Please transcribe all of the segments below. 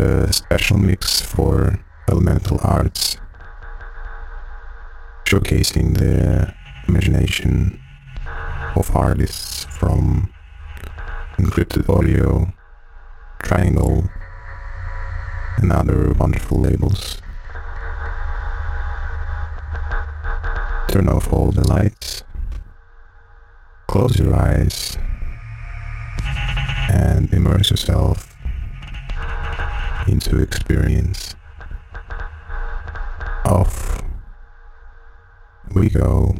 a special mix for elemental arts, showcasing the imagination of artists from Encrypted Audio, Triangle, and other wonderful labels. Turn off all the lights, close your eyes, and immerse yourself into experience. Off we go.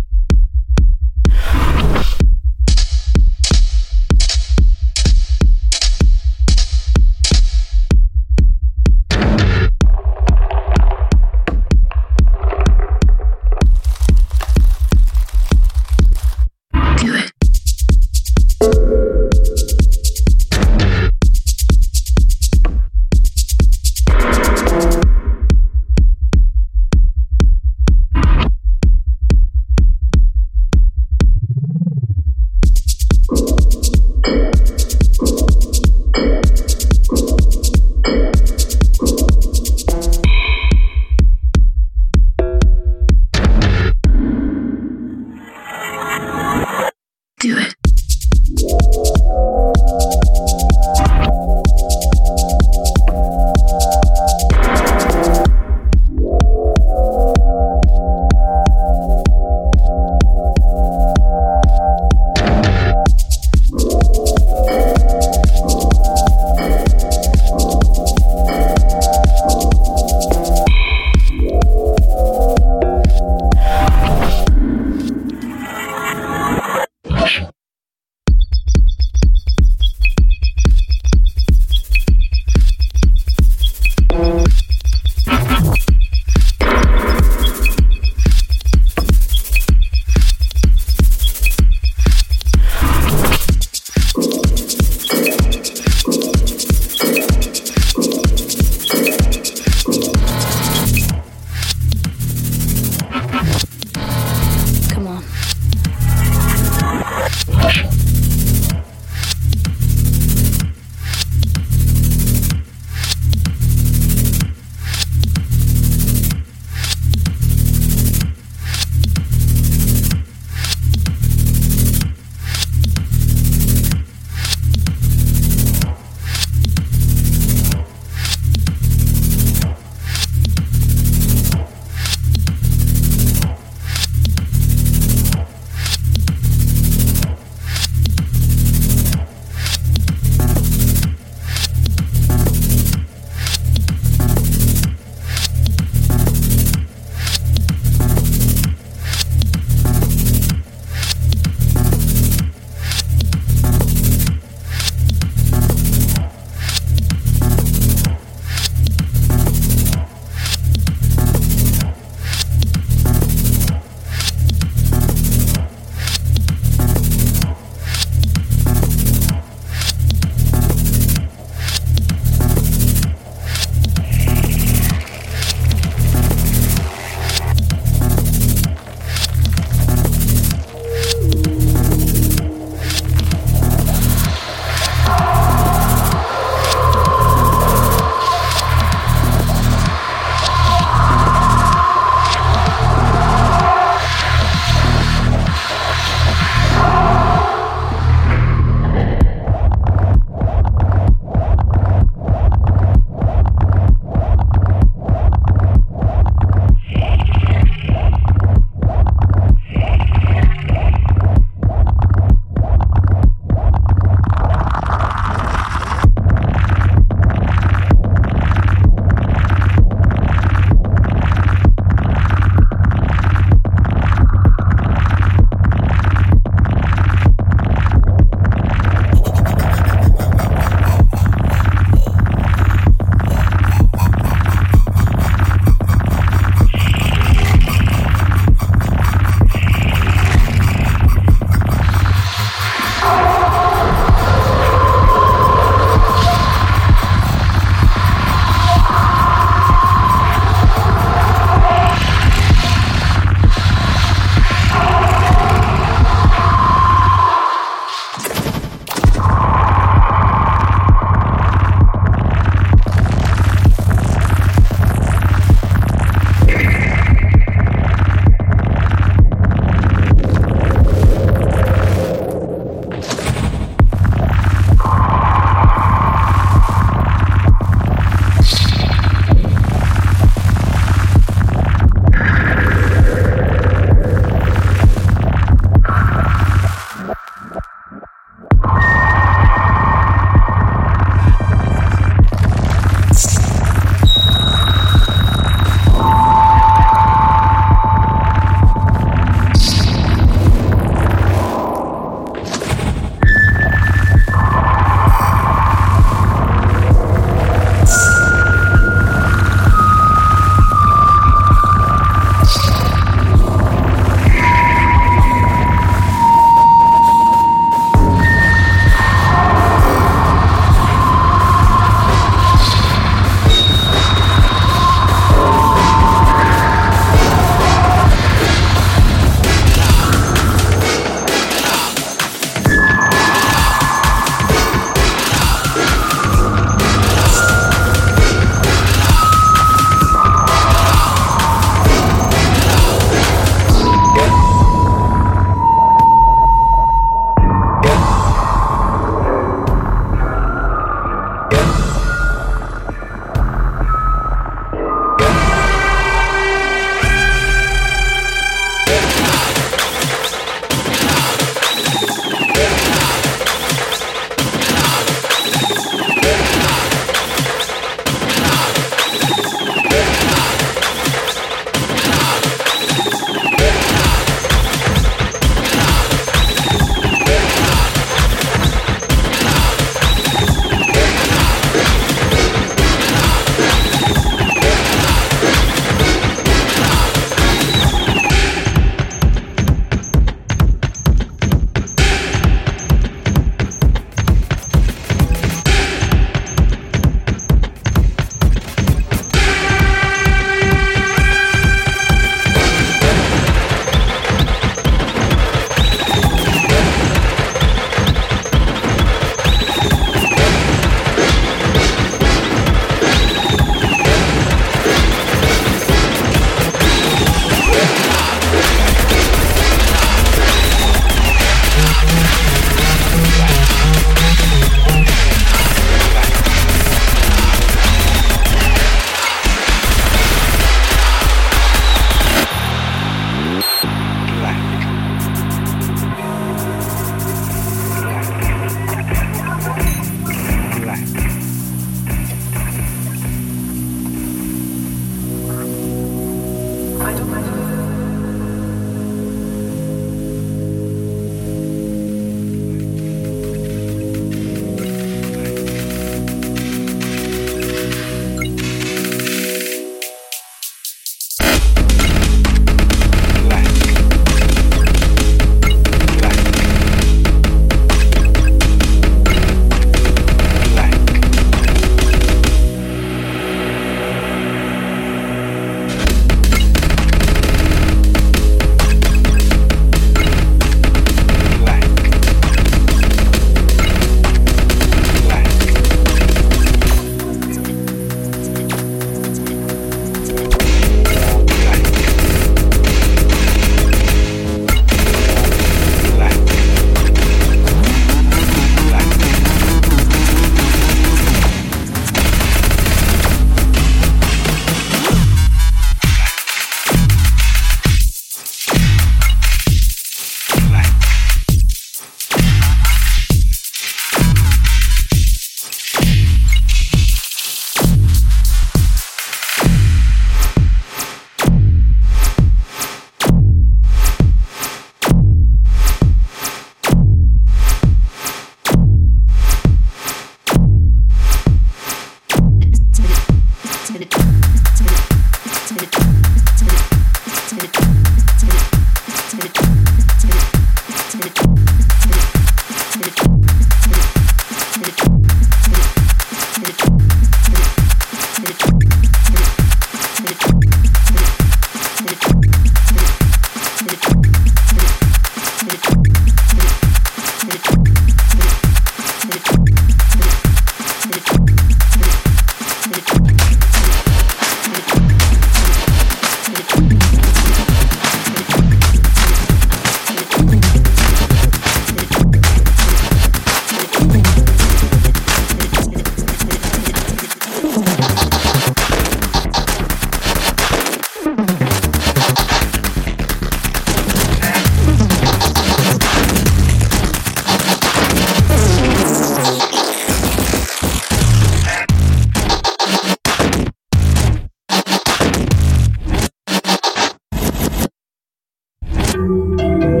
Música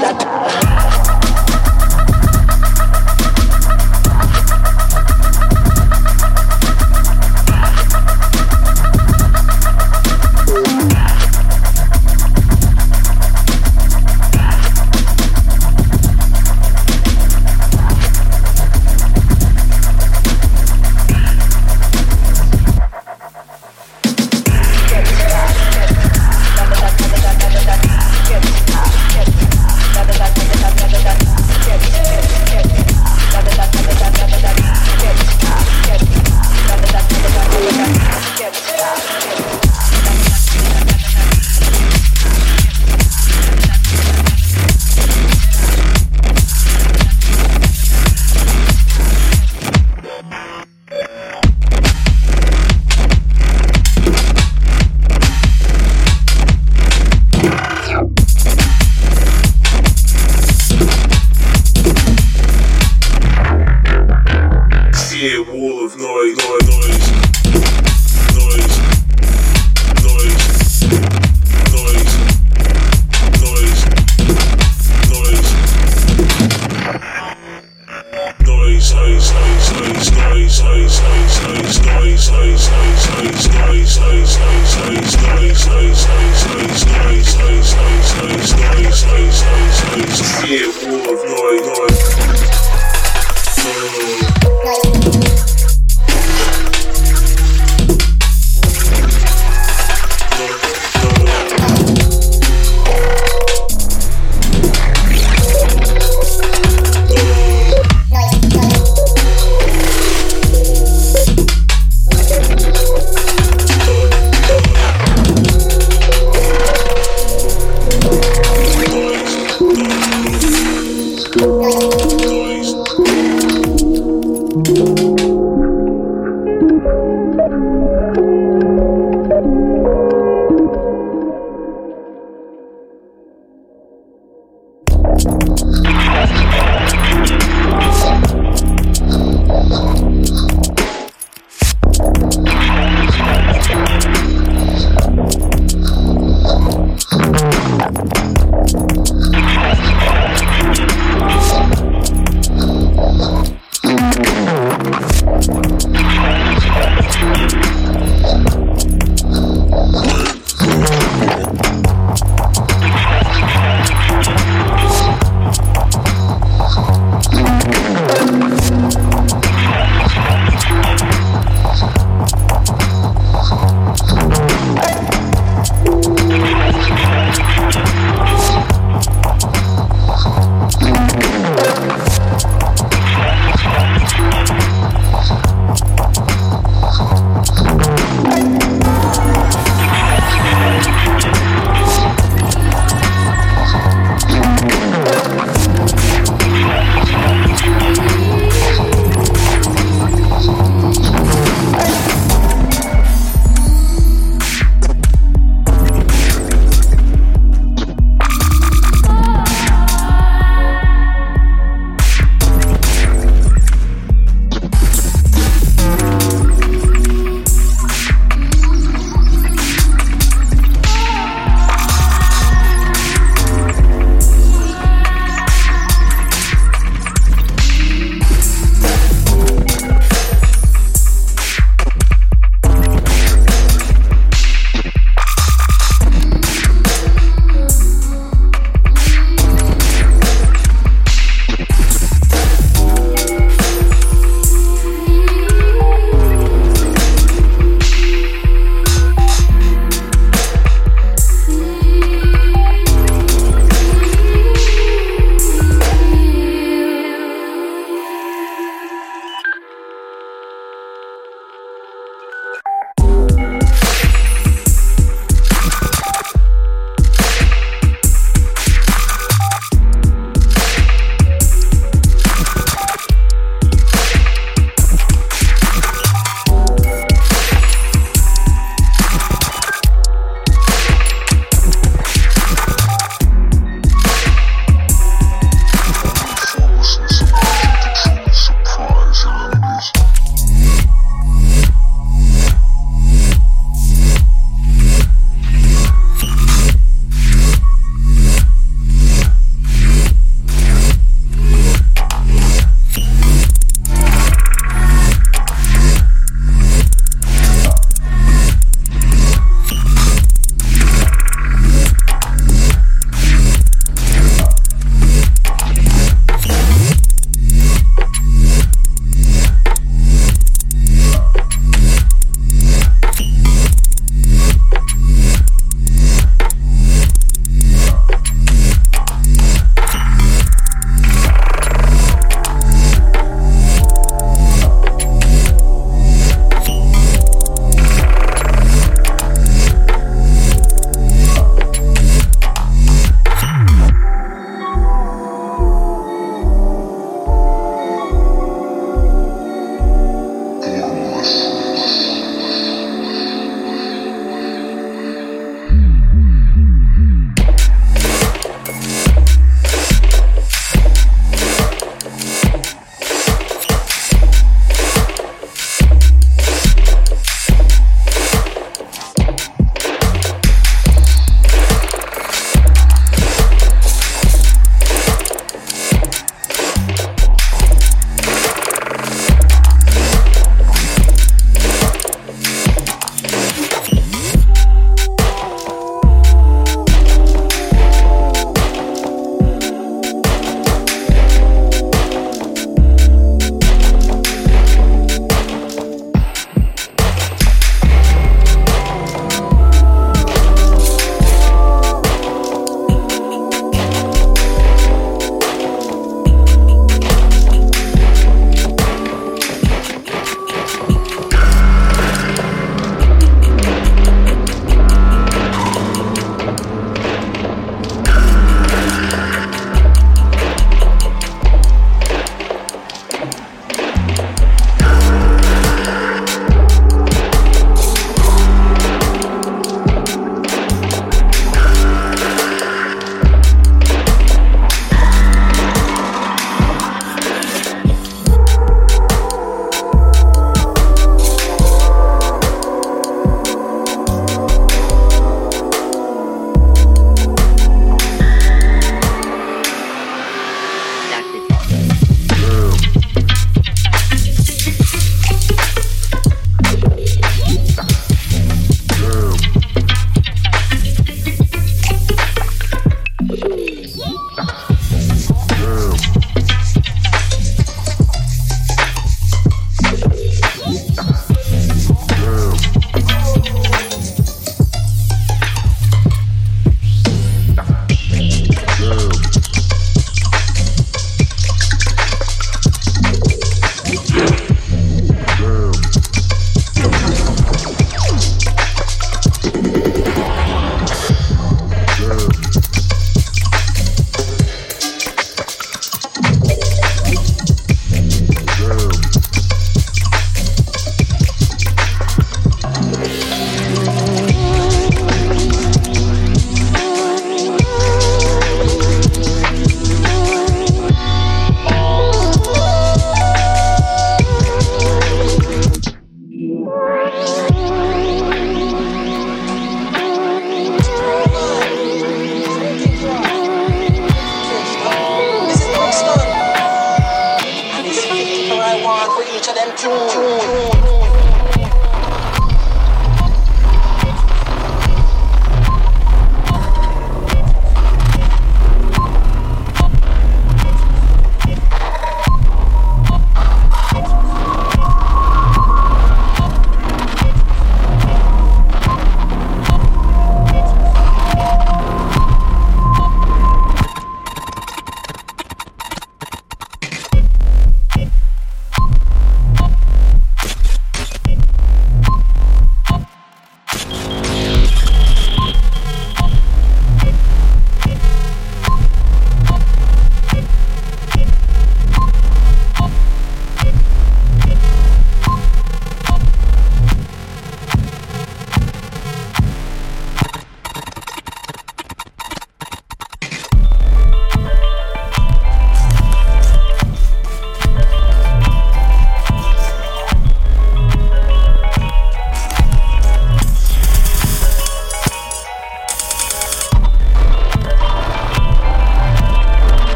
Thank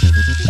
Thank you.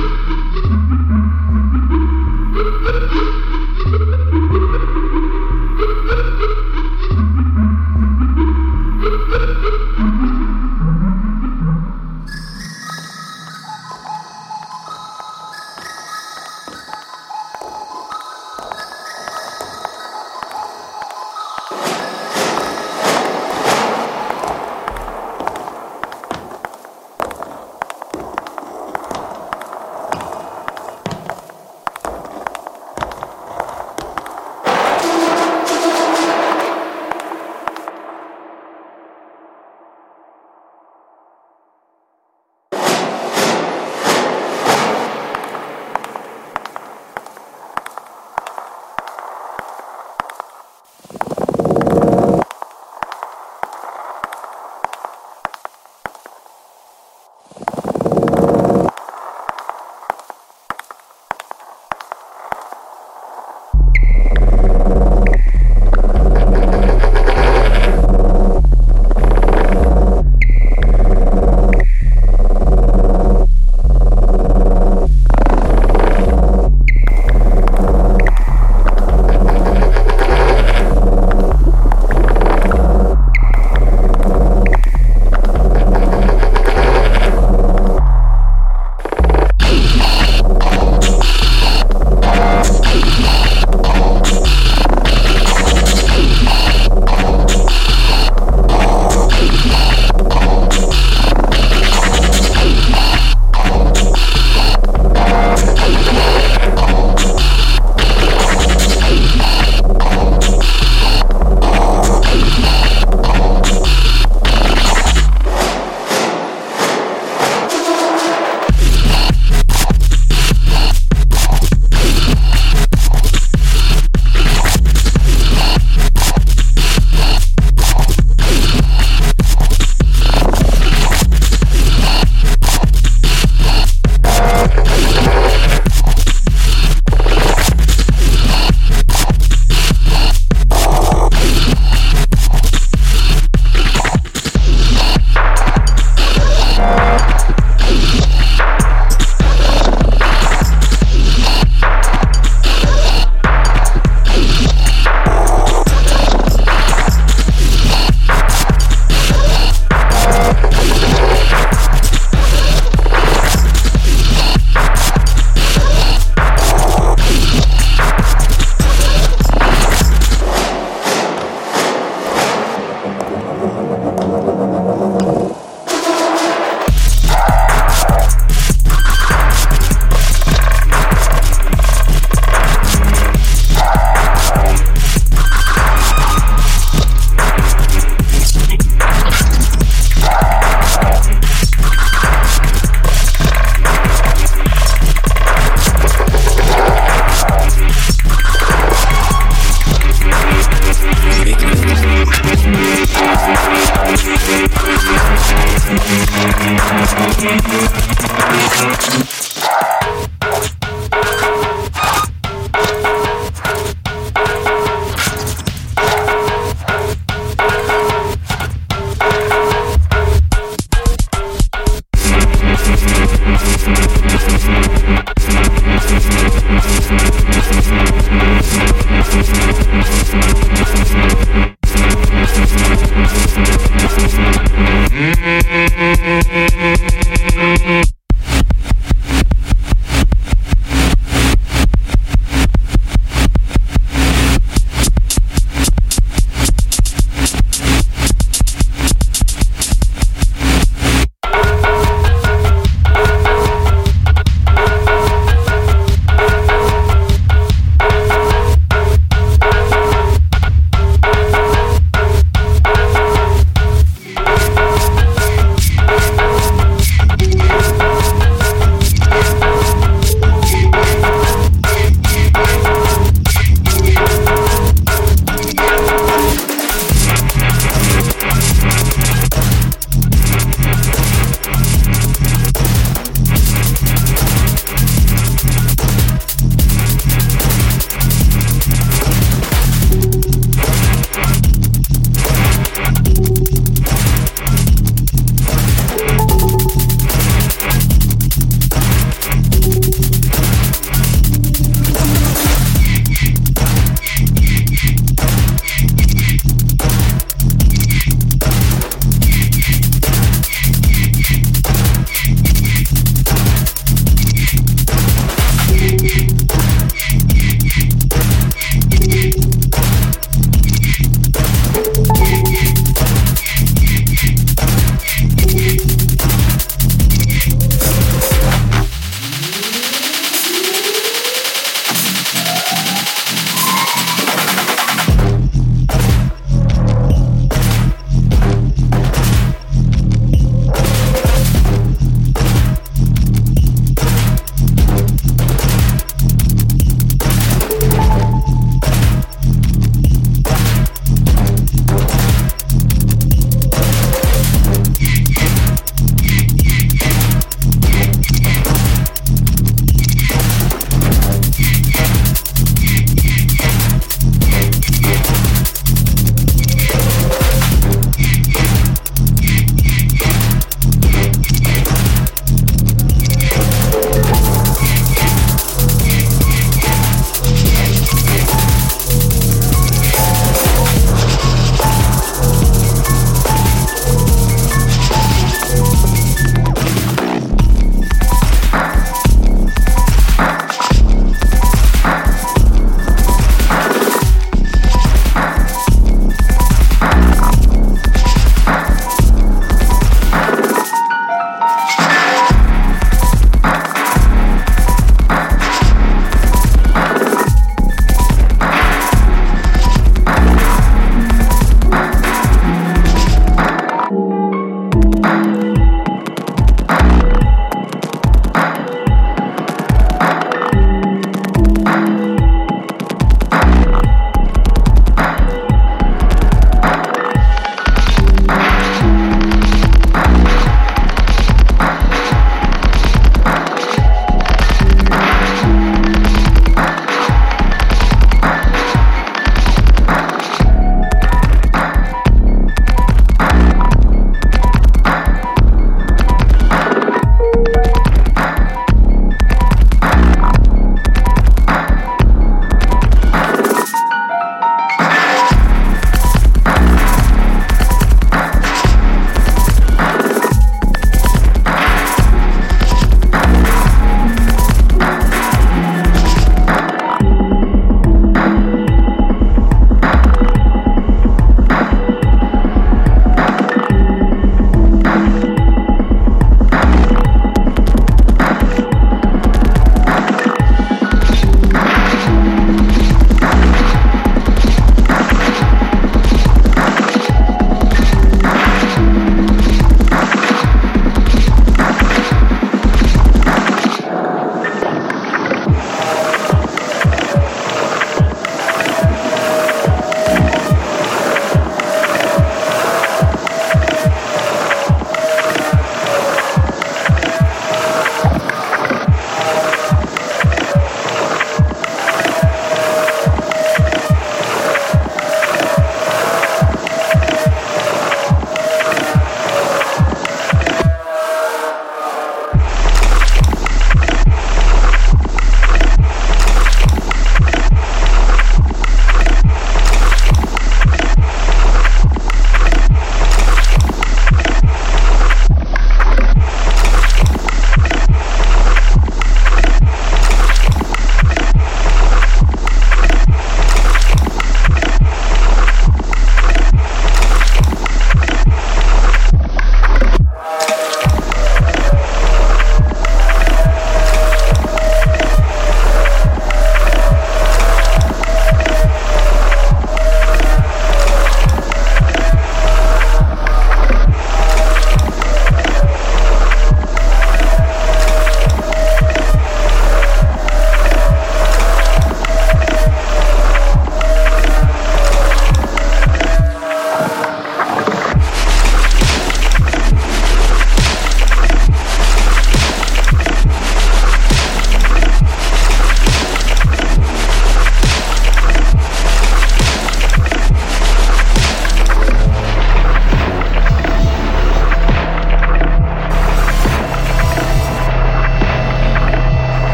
Mm-hmm.